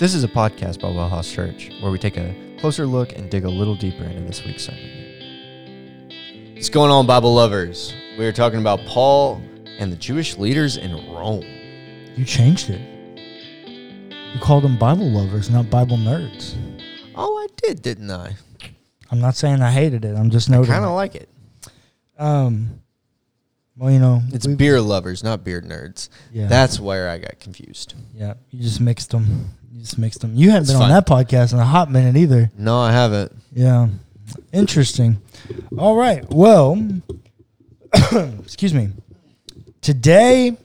This is a podcast by Wellhouse Church where we take a closer look and dig a little deeper into this week's sermon. What's going on, Bible lovers? We are talking about Paul and the Jewish leaders in Rome. You changed it. You called them Bible lovers, not Bible nerds. Oh, I did, didn't I? I'm not saying I hated it. I'm just noting. Kind of like it. Um. Well, you know, It's we- beer lovers, not beer nerds. Yeah. That's where I got confused. yeah. You just mixed them. You just mixed them. You haven't It's been on fine. that podcast in a hot minute either. No, I haven't. Yeah. Interesting. All right. Well, excuse me. Today,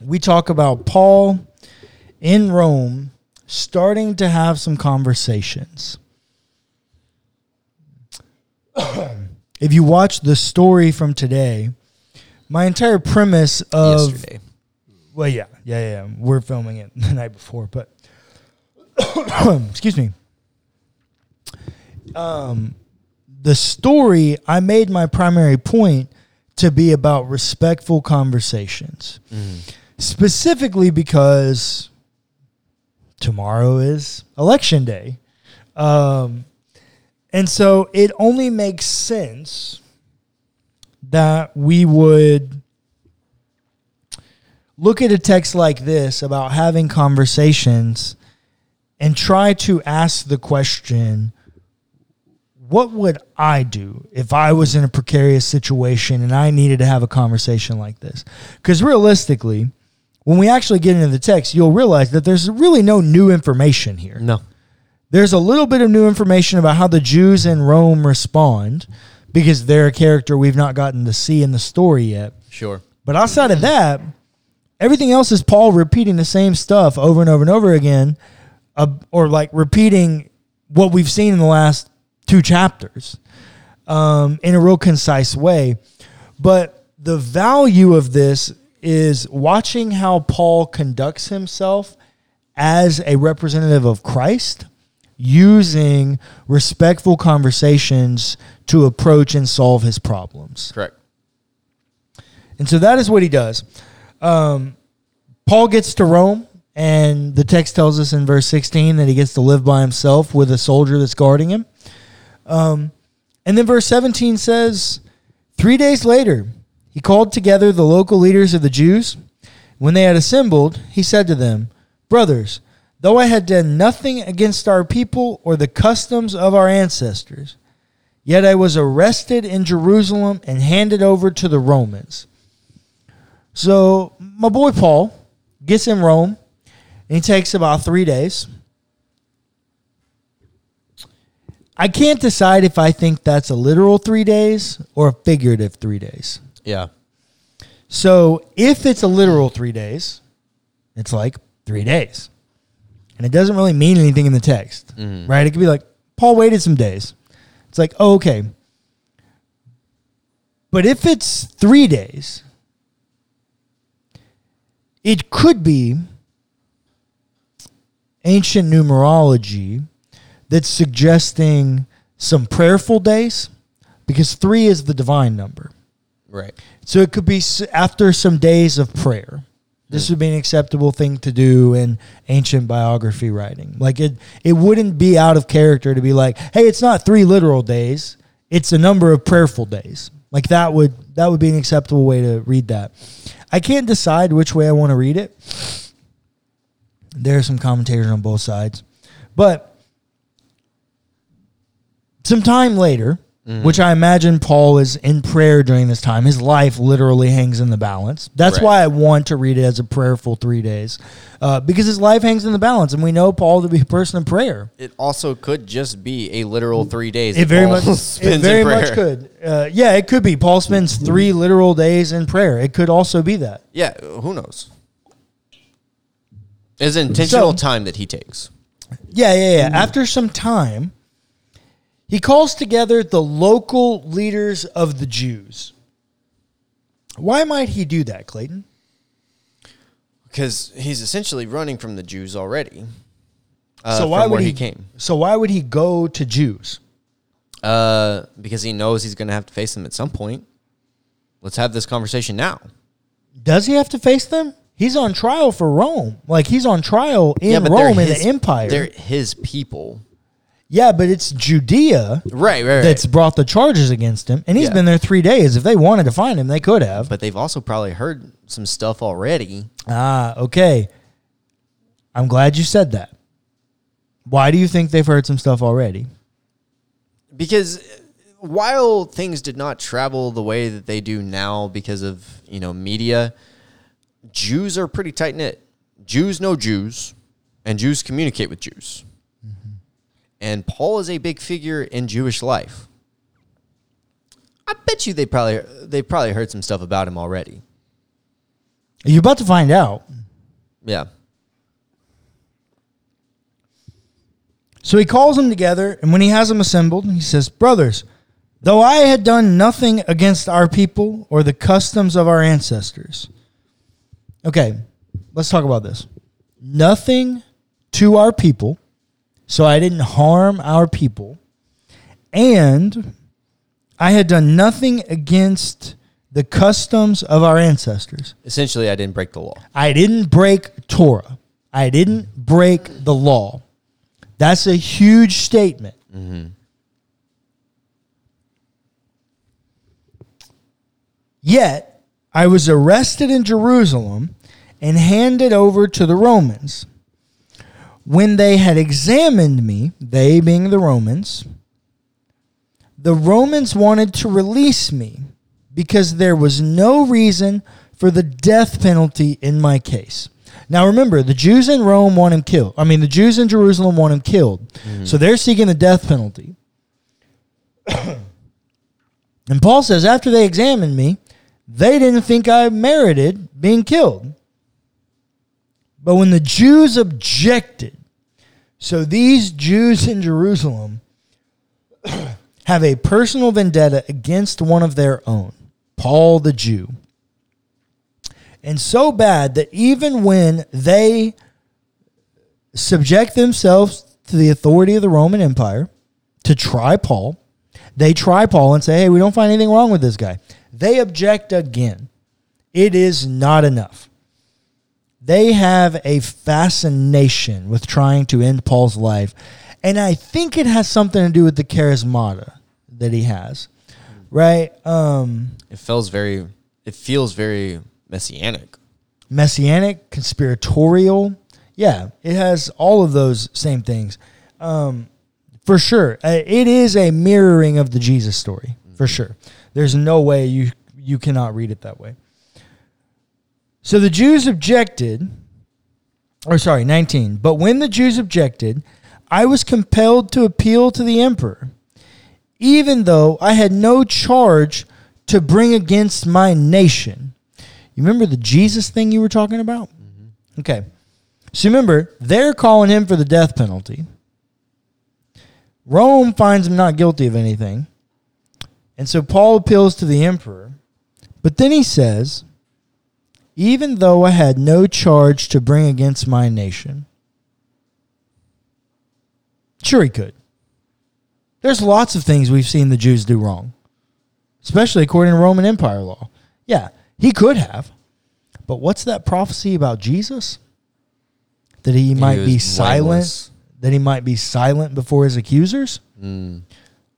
we talk about Paul in Rome starting to have some conversations. if you watch the story from today, my entire premise of Yesterday. well, yeah, yeah, yeah. We're filming it the night before, but excuse me. Um, the story I made my primary point to be about respectful conversations, specifically because tomorrow is election day, um, and so it only makes sense that we would look at a text like this about having conversations and try to ask the question what would I do if I was in a precarious situation and I needed to have a conversation like this? Because realistically, when we actually get into the text, you'll realize that there's really no new information here. No. There's a little bit of new information about how the Jews in Rome respond because they're a character we've not gotten to see in the story yet. Sure. But outside of that, everything else is Paul repeating the same stuff over and over and over again, uh, or like repeating what we've seen in the last two chapters um, in a real concise way. But the value of this is watching how Paul conducts himself as a representative of Christ, using respectful conversations to approach and solve his problems. Correct. And so that is what he does. Um, Paul gets to Rome, and the text tells us in verse 16 that he gets to live by himself with a soldier that's guarding him. Um, and then verse 17 says, Three days later, he called together the local leaders of the Jews. When they had assembled, he said to them, Brothers, though I had done nothing against our people or the customs of our ancestors, Yet I was arrested in Jerusalem and handed over to the Romans. So my boy Paul gets in Rome, and he takes about three days. I can't decide if I think that's a literal three days or a figurative three days. Yeah. So if it's a literal three days, it's like three days. And it doesn't really mean anything in the text, mm-hmm. right? It could be like, Paul waited some days. It's like, oh, okay. But if it's three days, it could be ancient numerology that's suggesting some prayerful days because three is the divine number. Right. So it could be after some days of prayer. This would be an acceptable thing to do in ancient biography writing. Like it, it wouldn't be out of character to be like, "Hey, it's not three literal days; it's a number of prayerful days." Like that would that would be an acceptable way to read that. I can't decide which way I want to read it. There are some commentators on both sides, but some time later, which I imagine Paul is in prayer during this time. His life literally hangs in the balance. That's Right. why I want to read it as a prayerful three days, uh, because his life hangs in the balance, and we know Paul to be a person of prayer. It also could just be a literal three days. It very Paul much, it very much could. Uh, yeah, it could be. Paul spends three literal days in prayer. It could also be that. Yeah. Who knows? It's intentional So- time that he takes. Yeah, yeah, yeah. After some time, he calls together the local leaders of the Jews. Why might he do that, Clayton? Because he's essentially running from the Jews already. uh, so why would where he, he came. So why would he go to Jews? Uh, because he knows he's going to have to face them at some point. Let's have this conversation now. Does he have to face them? He's on trial for Rome. Like he's on trial in they're Rome in his- the empire. They're his people. Yeah, but it's Judea Right, right, right. that's brought the charges against him, and he's Yeah. been there three days. If they wanted to find him, they could have. but they've also probably heard some stuff already. Ah, okay. I'm glad you said that. Why do you think they've heard some stuff already? because while things did not travel the way that they do now because of you know media jews are pretty tight knit jews know jews and jews communicate with jews and paul is a big figure in jewish life i bet you they probably they probably heard some stuff about him already You're about to find out. yeah So he calls them together, and when he has them assembled, he says, Brothers, though I had done nothing against our people or the customs of our ancestors. Okay, let's talk about this. Nothing to our people, so I didn't harm our people, and I had done nothing against the customs of our ancestors. essentially i didn't break the law I didn't break Torah. I didn't break the law. That's a huge statement. Mm-hmm. Yet, I was arrested in Jerusalem and handed over to the Romans. When they had examined me, they being the Romans, the Romans wanted to release me because there was no reason for the death penalty in my case. Now remember, the Jews in Rome want him killed. I mean, the Jews in Jerusalem want him killed. Mm-hmm. So they're seeking the death penalty. and Paul says, after they examined me, they didn't think I merited being killed. But when the Jews objected, so these Jews in Jerusalem have a personal vendetta against one of their own, Paul the Jew. And so bad that even when they subject themselves to the authority of the Roman Empire to try Paul, they try Paul and say, hey, we don't find anything wrong with this guy. They object again. It is not enough. They have a fascination with trying to end Paul's life. And I think it has something to do with the charismata that he has. Right? Um, it feels very it feels very messianic messianic, conspiratorial. Yeah, it has all of those same things. Um, for sure, Uh, it is a mirroring of the Jesus story. For sure, there's no way you you cannot read it that way. So the Jews objected, or sorry, 19. But when the Jews objected, I was compelled to appeal to the emperor, even though I had no charge to bring against my nation. You remember the Jesus thing you were talking about? Mm-hmm. Okay. So remember, they're calling him for the death penalty. Rome finds him not guilty of anything. And so Paul appeals to the emperor. But then he says, even though I had no charge to bring against my nation. Sure, he could. There's lots of things we've seen the Jews do wrong, especially according to Roman Empire law. Yeah, he could have. But what's that prophecy about Jesus? That he might be was silent, blameless. that he might be silent before his accusers? Mm.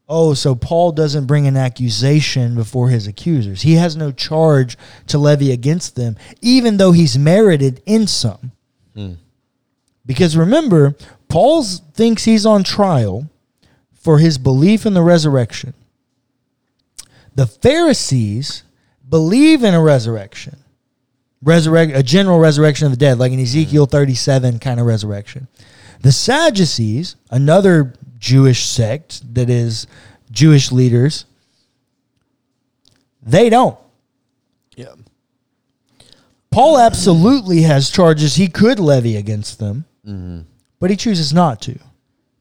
Oh, so Paul doesn't bring an accusation before his accusers. He has no charge to levy against them, even though he's merited in some. Hmm. Because remember, Paul thinks he's on trial for his belief in the resurrection. The Pharisees believe in a resurrection, resurrect a general resurrection of the dead, like in Ezekiel 37 kind of resurrection. The Sadducees, another Jewish sect that is Jewish leaders, they don't. Yeah. Paul absolutely has charges he could levy against them, Mm-hmm. but he chooses not to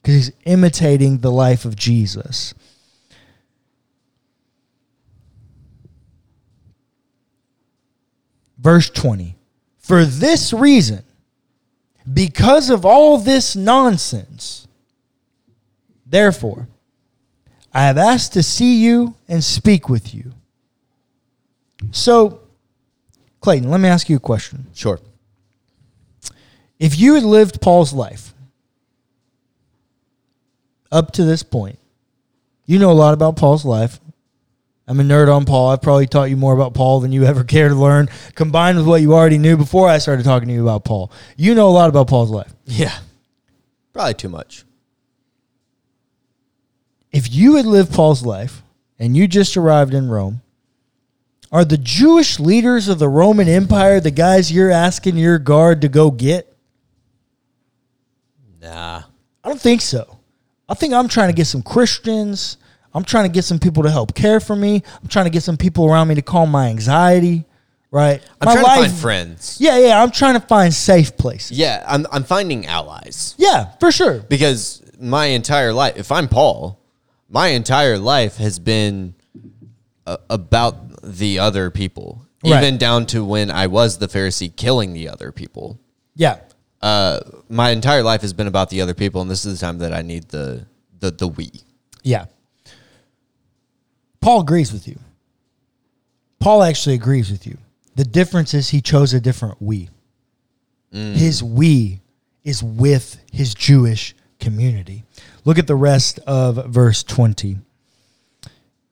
because he's imitating the life of Jesus. Verse 20. For this reason, Because of all this nonsense, therefore, I have asked to see you and speak with you. So, Clayton, let me ask you a question. Sure. If you had lived Paul's life up to this point, you know a lot about Paul's life. I'm a nerd on Paul. I've probably taught you more about Paul than you ever care to learn, combined with what you already knew before I started talking to you about Paul. You know a lot about Paul's life. Yeah. Probably too much. If you had lived Paul's life and you just arrived in Rome, are the Jewish leaders of the Roman Empire the guys you're asking your guard to go get? Nah. I don't think so. I think I'm trying to get some Christians. I'm trying to get some people to help care for me. I'm trying to get some people around me to calm my anxiety. Right? I'm my trying to find friends. Yeah, yeah. I'm trying to find safe places. Yeah, I'm I'm finding allies. Yeah, for sure. Because my entire life, if I'm Paul, my entire life has been uh, about the other people. Right. Even down to when I was the Pharisee killing the other people. Yeah. Uh, my entire life has been about the other people, and this is the time that I need the the the we. Yeah. Paul agrees with you. Paul actually agrees with you. The difference is he chose a different we. His we is with his Jewish community. Look at the rest of verse 20.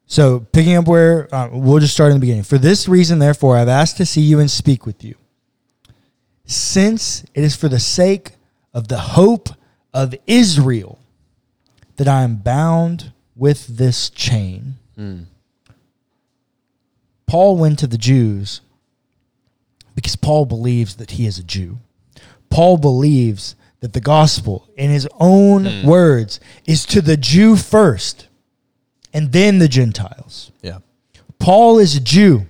So, picking up where uh, we'll just start in the beginning. For this reason, therefore, I've asked to see you and speak with you, since it is for the sake of the hope of Israel that I am bound with this chain. Paul went to the Jews because Paul believes that he is a Jew. Paul believes that the gospel, in his own hmm. words, is to the Jew first and then the Gentiles. Yeah. Paul is a Jew.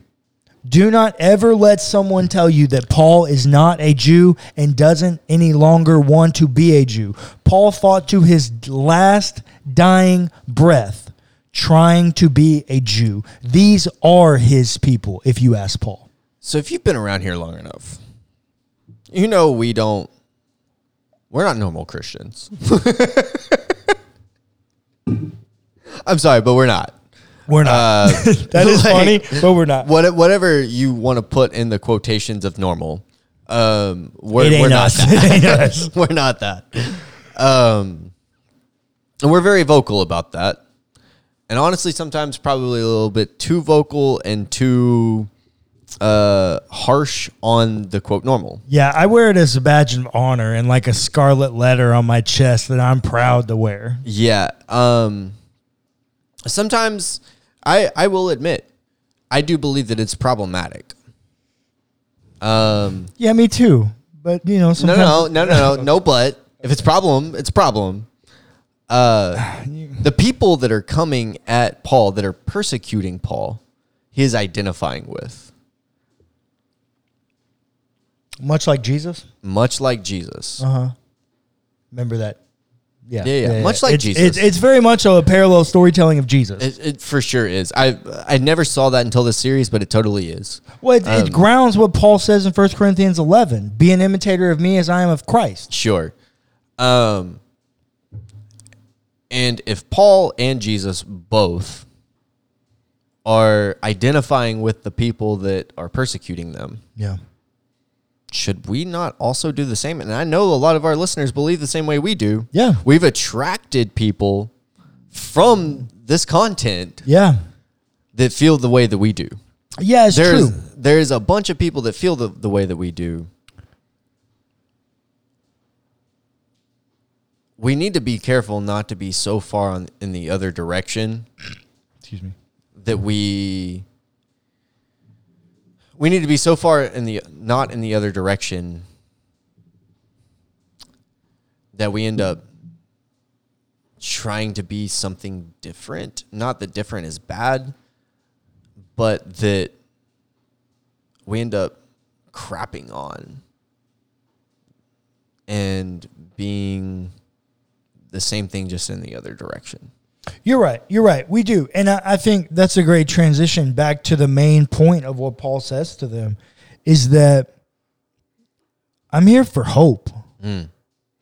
Do not ever let someone tell you that Paul is not a Jew and doesn't any longer want to be a Jew. Paul fought to his last dying breath trying to be a Jew. These are his people, if you ask Paul. So if you've been around here long enough, you know we don't. We're not normal Christians. I'm sorry, but we're not. We're not. Uh, that is like, funny, but we're not. What, whatever you want to put in the quotations of normal, um, we're, we're not that. It ain't us. we're not that. Um, and we're very vocal about that. And honestly, sometimes probably a little bit too vocal and too uh, harsh on the quote normal. Yeah, I wear it as a badge of honor and like a scarlet letter on my chest that I'm proud to wear. Yeah. Um, sometimes I I will admit I do believe that it's problematic. Um, Yeah, me too. But you know, no, sometimes no, no, no, no, no. But if it's problem, it's problem. Uh, the people that are coming at Paul, that are persecuting Paul, he is identifying with, much like Jesus. much like Jesus. Uh huh. Remember that? Yeah, Yeah, yeah, much like it's, Jesus. It's, it's very much a parallel storytelling of Jesus. It, it for sure is. I I never saw that until this series, but it totally is. well, it, it um, grounds what Paul says in 1 Corinthians 11 Be an imitator of me as I am of Christ. Sure. Um, and if Paul and Jesus both are identifying with the people that are persecuting them, Yeah. Should we not also do the same? And I know a lot of our listeners believe the same way we do. Yeah. We've attracted people from this content Yeah. that feel the way that we do. Yeah, it's There's true. there's a bunch of people that feel the, the way that we do. We need to be careful not to be so far on in the other direction Excuse me. that we we need to be so far in the not in the other direction that we end up trying to be something different. Not that different is bad, but that we end up crapping on and being the same thing just in the other direction. You're right. You're right. We do. And I, I think that's a great transition back to the main point of what Paul says to them is that I'm here for hope.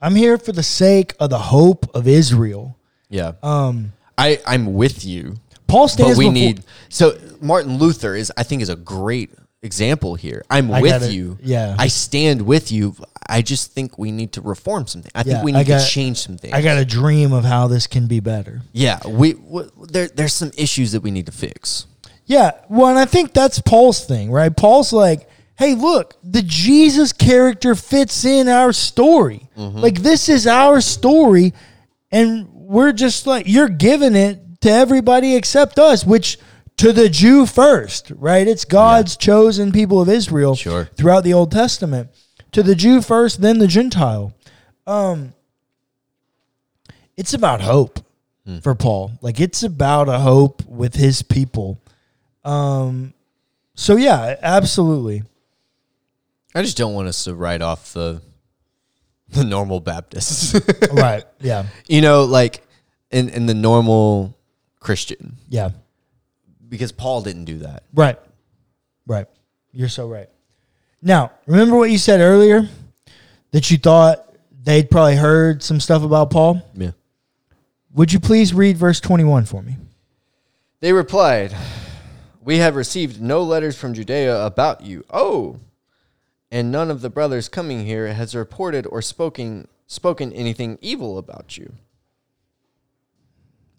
I'm here for the sake of the hope of Israel. Yeah. Um, I, I'm with you. Paul stands But we before- need so Martin Luther is I think is a great example here. I'm I with gotta- you. yeah. I stand with you. I just think we need to reform something. I Yeah, think we need got- to change some things. I got a dream of how this can be better. yeah, we, we there there's some issues that we need to fix. Yeah, well, and I think that's Paul's thing, right? Paul's like, hey, look, the Jesus character fits in our story. Mm-hmm. Like, this is our story, and we're just like, you're giving it to everybody except us, which to the Jew first, right? It's God's chosen people of Israel Sure. throughout the Old Testament. To the Jew first, then the Gentile. Um, it's about hope for Paul. Like it's about a hope with his people. Um, so yeah, absolutely. I just don't want us to write off the the normal Baptists. right. Yeah. you know, like in in the normal Christian Yeah. Because Paul didn't do that. Right. Right. You're so right. Now, remember what you said earlier that you thought they'd probably heard some stuff about Paul? Yeah. Would you please read verse 21 for me? They replied, We have received no letters from Judea about you. Oh, and none of the brothers coming here has reported or spoken spoken anything evil about you.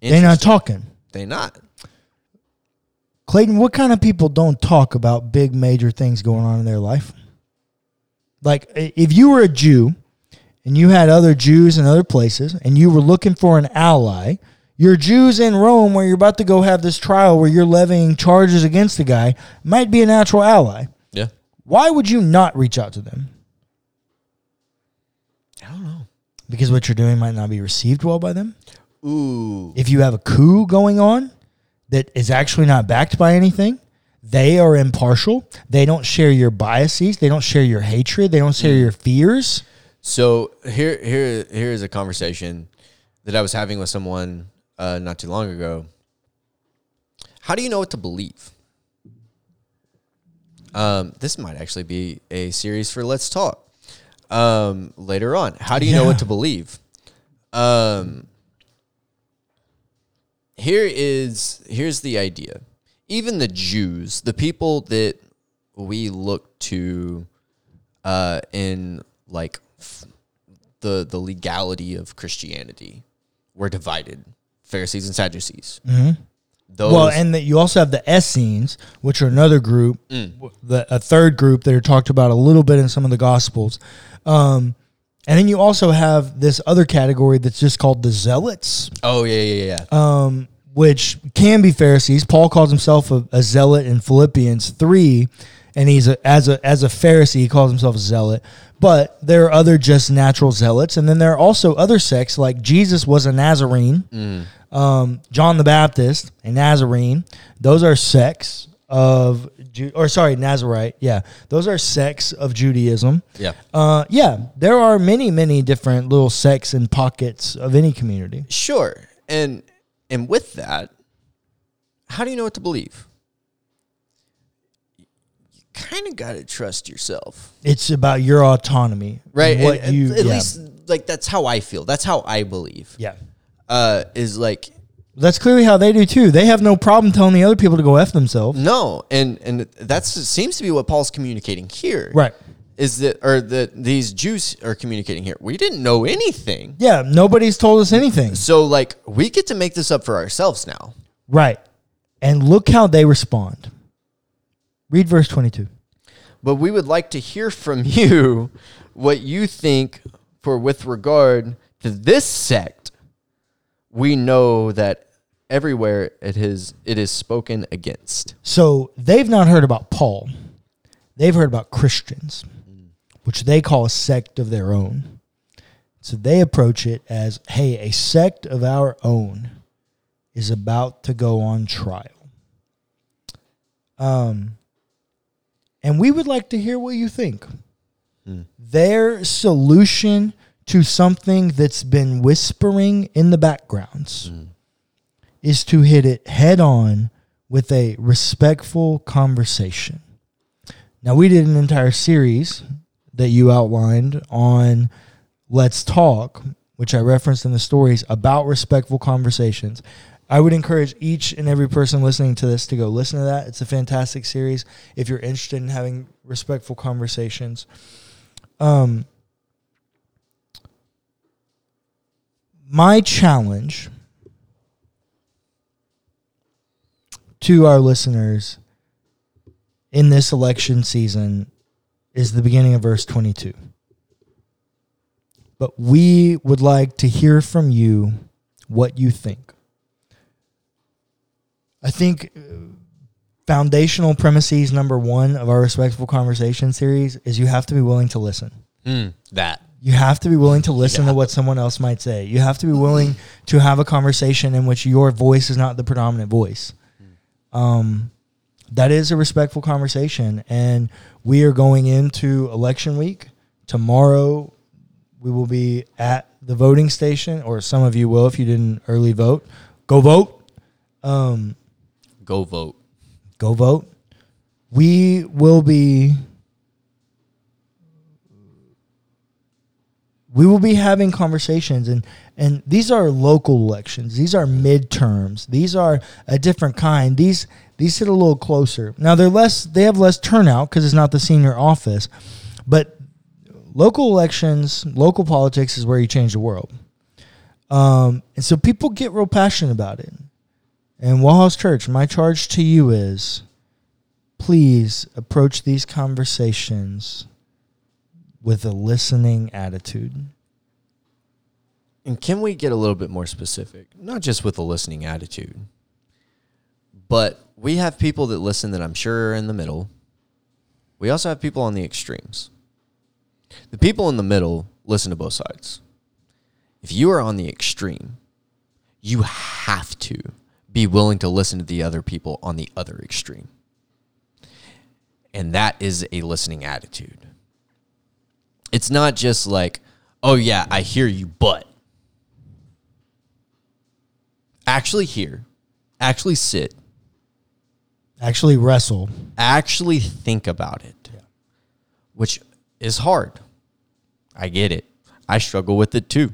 They're not talking. They not. Clayton, what kind of people don't talk about big major things going on in their life? Like if you were a Jew and you had other Jews in other places and you were looking for an ally, your Jews in Rome where you're about to go have this trial where you're levying charges against the guy might be a natural ally. Yeah. Why would you not reach out to them? I don't know. Because what you're doing might not be received well by them? Ooh. if you have a coup going on that is actually not backed by anything, they are impartial. They don't share your biases. They don't share your hatred. They don't share your fears. So here, here, here is a conversation that I was having with someone uh, not too long ago. How do you know what to believe? Um, this might actually be a series for Let's Talk um, later on. How do you know what to believe? Um, here is here's the idea. Even the Jews, the people that we look to uh, in like f- the the legality of Christianity, were divided. Pharisees and Sadducees. Those, Well, and that you also have the Essenes, which are another group, w- the, a third group that are talked about a little bit in some of the Gospels. Um, and then you also have this other category that's just called the Zealots. oh yeah, yeah, yeah. um, which can be Pharisees. Paul calls himself a, a zealot in Philippians three, and he's a, as a as a Pharisee he calls himself a zealot. But there are other just natural zealots, and then there are also other sects like Jesus was a Nazarene, um, John the Baptist a Nazarene. Those are sects of Ju- or sorry Nazarite. Yeah, those are sects of Judaism. yeah. Uh, yeah, there are many many different little sects and pockets of any community. Sure. And and with that, how do you know what to believe? You kind of got to trust yourself, It's about your autonomy, right? What And- you at yeah. least like that's how I feel. That's how I believe. yeah. Uh, is like That's clearly how they do too. They have no problem telling the other people to go f themselves. no, and and that seems to be what Paul's communicating here. Right. Is that or that these Jews are communicating here? We didn't know anything. Yeah. Nobody's told us anything. So like we get to make this up for ourselves now. Right. And look how they respond. Read verse twenty-two. But we would like to hear from you what you think for with regard to this sect. We know that everywhere it is it is spoken against. So they've not heard about Paul. They've heard about Christians, which they call a sect of their own. So they approach it as, hey, a sect of our own is about to go on trial. Um, and we would like to hear what you think. Their solution to something that's been whispering in the backgrounds is to hit it head on with a respectful conversation. Now, we did an entire series that you outlined on Let's Talk, which I referenced in the stories about respectful conversations. I would encourage each and every person listening to this to go listen to that. It's a fantastic series if you're interested in having respectful conversations. Um, my challenge to our listeners in this election season is the beginning of verse 22. But we would like to hear from you what you think. I think uh, foundational premises number one of our respectful conversation series is you have to be willing to listen. Mm, that. You have to be willing to listen Yeah. to what someone else might say. You have to be willing to have a conversation in which your voice is not the predominant voice. Um, that is a respectful conversation, and we are going into election week tomorrow. We will be at the voting station, or some of you will if you didn't early vote. Go vote. Um, Go vote. go vote. We will be we will be having conversations and and these are local elections. These are midterms. These are a different kind. These these hit a little closer. Now they're less they have less turnout because it's not the senior office. But local elections, local politics is where you change the world. Um, and so people get real passionate about it. And Wellhouse Church, my charge to you is please approach these conversations with a listening attitude. And can we get a little bit more specific? Not just with a listening attitude, but we have people that listen that I'm sure are in the middle. We also have people on the extremes. The people in the middle listen to both sides. If you are on the extreme, you have to be willing to listen to the other people on the other extreme. And that is a listening attitude. It's not just like, oh, yeah, I hear you, but actually hear, actually sit, Actually, wrestle. actually think about it, which is hard. I get it. I struggle with it too.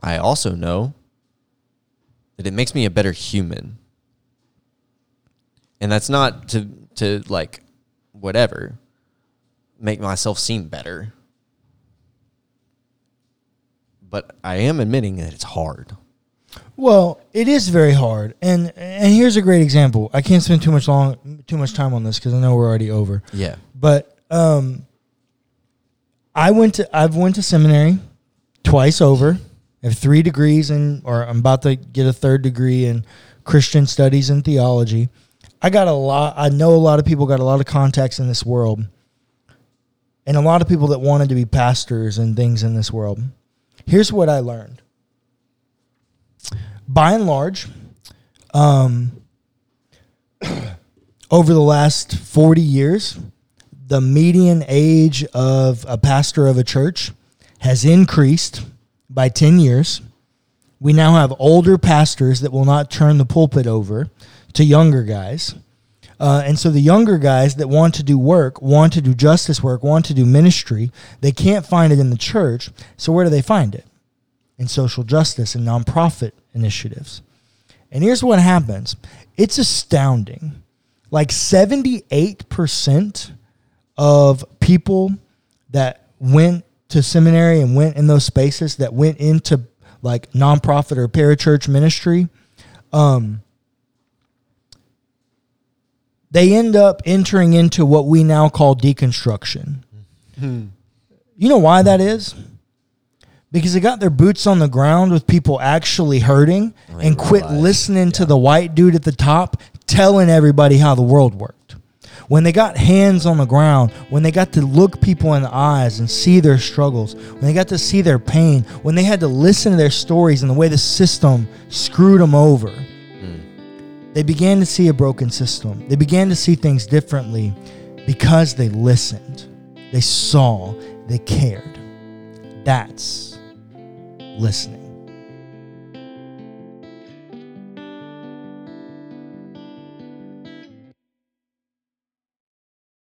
I also know that it makes me a better human. And that's not to to like whatever make myself seem better. But I am admitting that it's hard. Well, it is very hard, and and here's a great example. I can't spend too much long, too much time on this because I know we're already over. Yeah. But um, I went to I've went to seminary twice over. I have three degrees in, or I'm about to get a third degree in Christian studies and theology. I got a lot. I know a lot of people got a lot of contacts in this world, and a lot of people that wanted to be pastors and things in this world. Here's what I learned. By and large, um, over the last 40 years, the median age of a pastor of a church has increased by 10 years. We now have older pastors that will not turn the pulpit over to younger guys. Uh, and so the younger guys that want to do work, want to do justice work, want to do ministry, they can't find it in the church. So where do they find it? In social justice and nonprofit initiatives. And here's what happens it's astounding. Like 78% of people that went to seminary and went in those spaces that went into like nonprofit or parachurch ministry, um, they end up entering into what we now call deconstruction. You know why that is? Because they got their boots on the ground with people actually hurting They and quit realize, listening to the white dude at the top telling everybody how the world worked. When they got hands on the ground, when they got to look people in the eyes and see their struggles, when they got to see their pain, when they had to listen to their stories and the way the system screwed them over, they began to see a broken system. They began to see things differently because they listened, they saw, they cared. That's listening.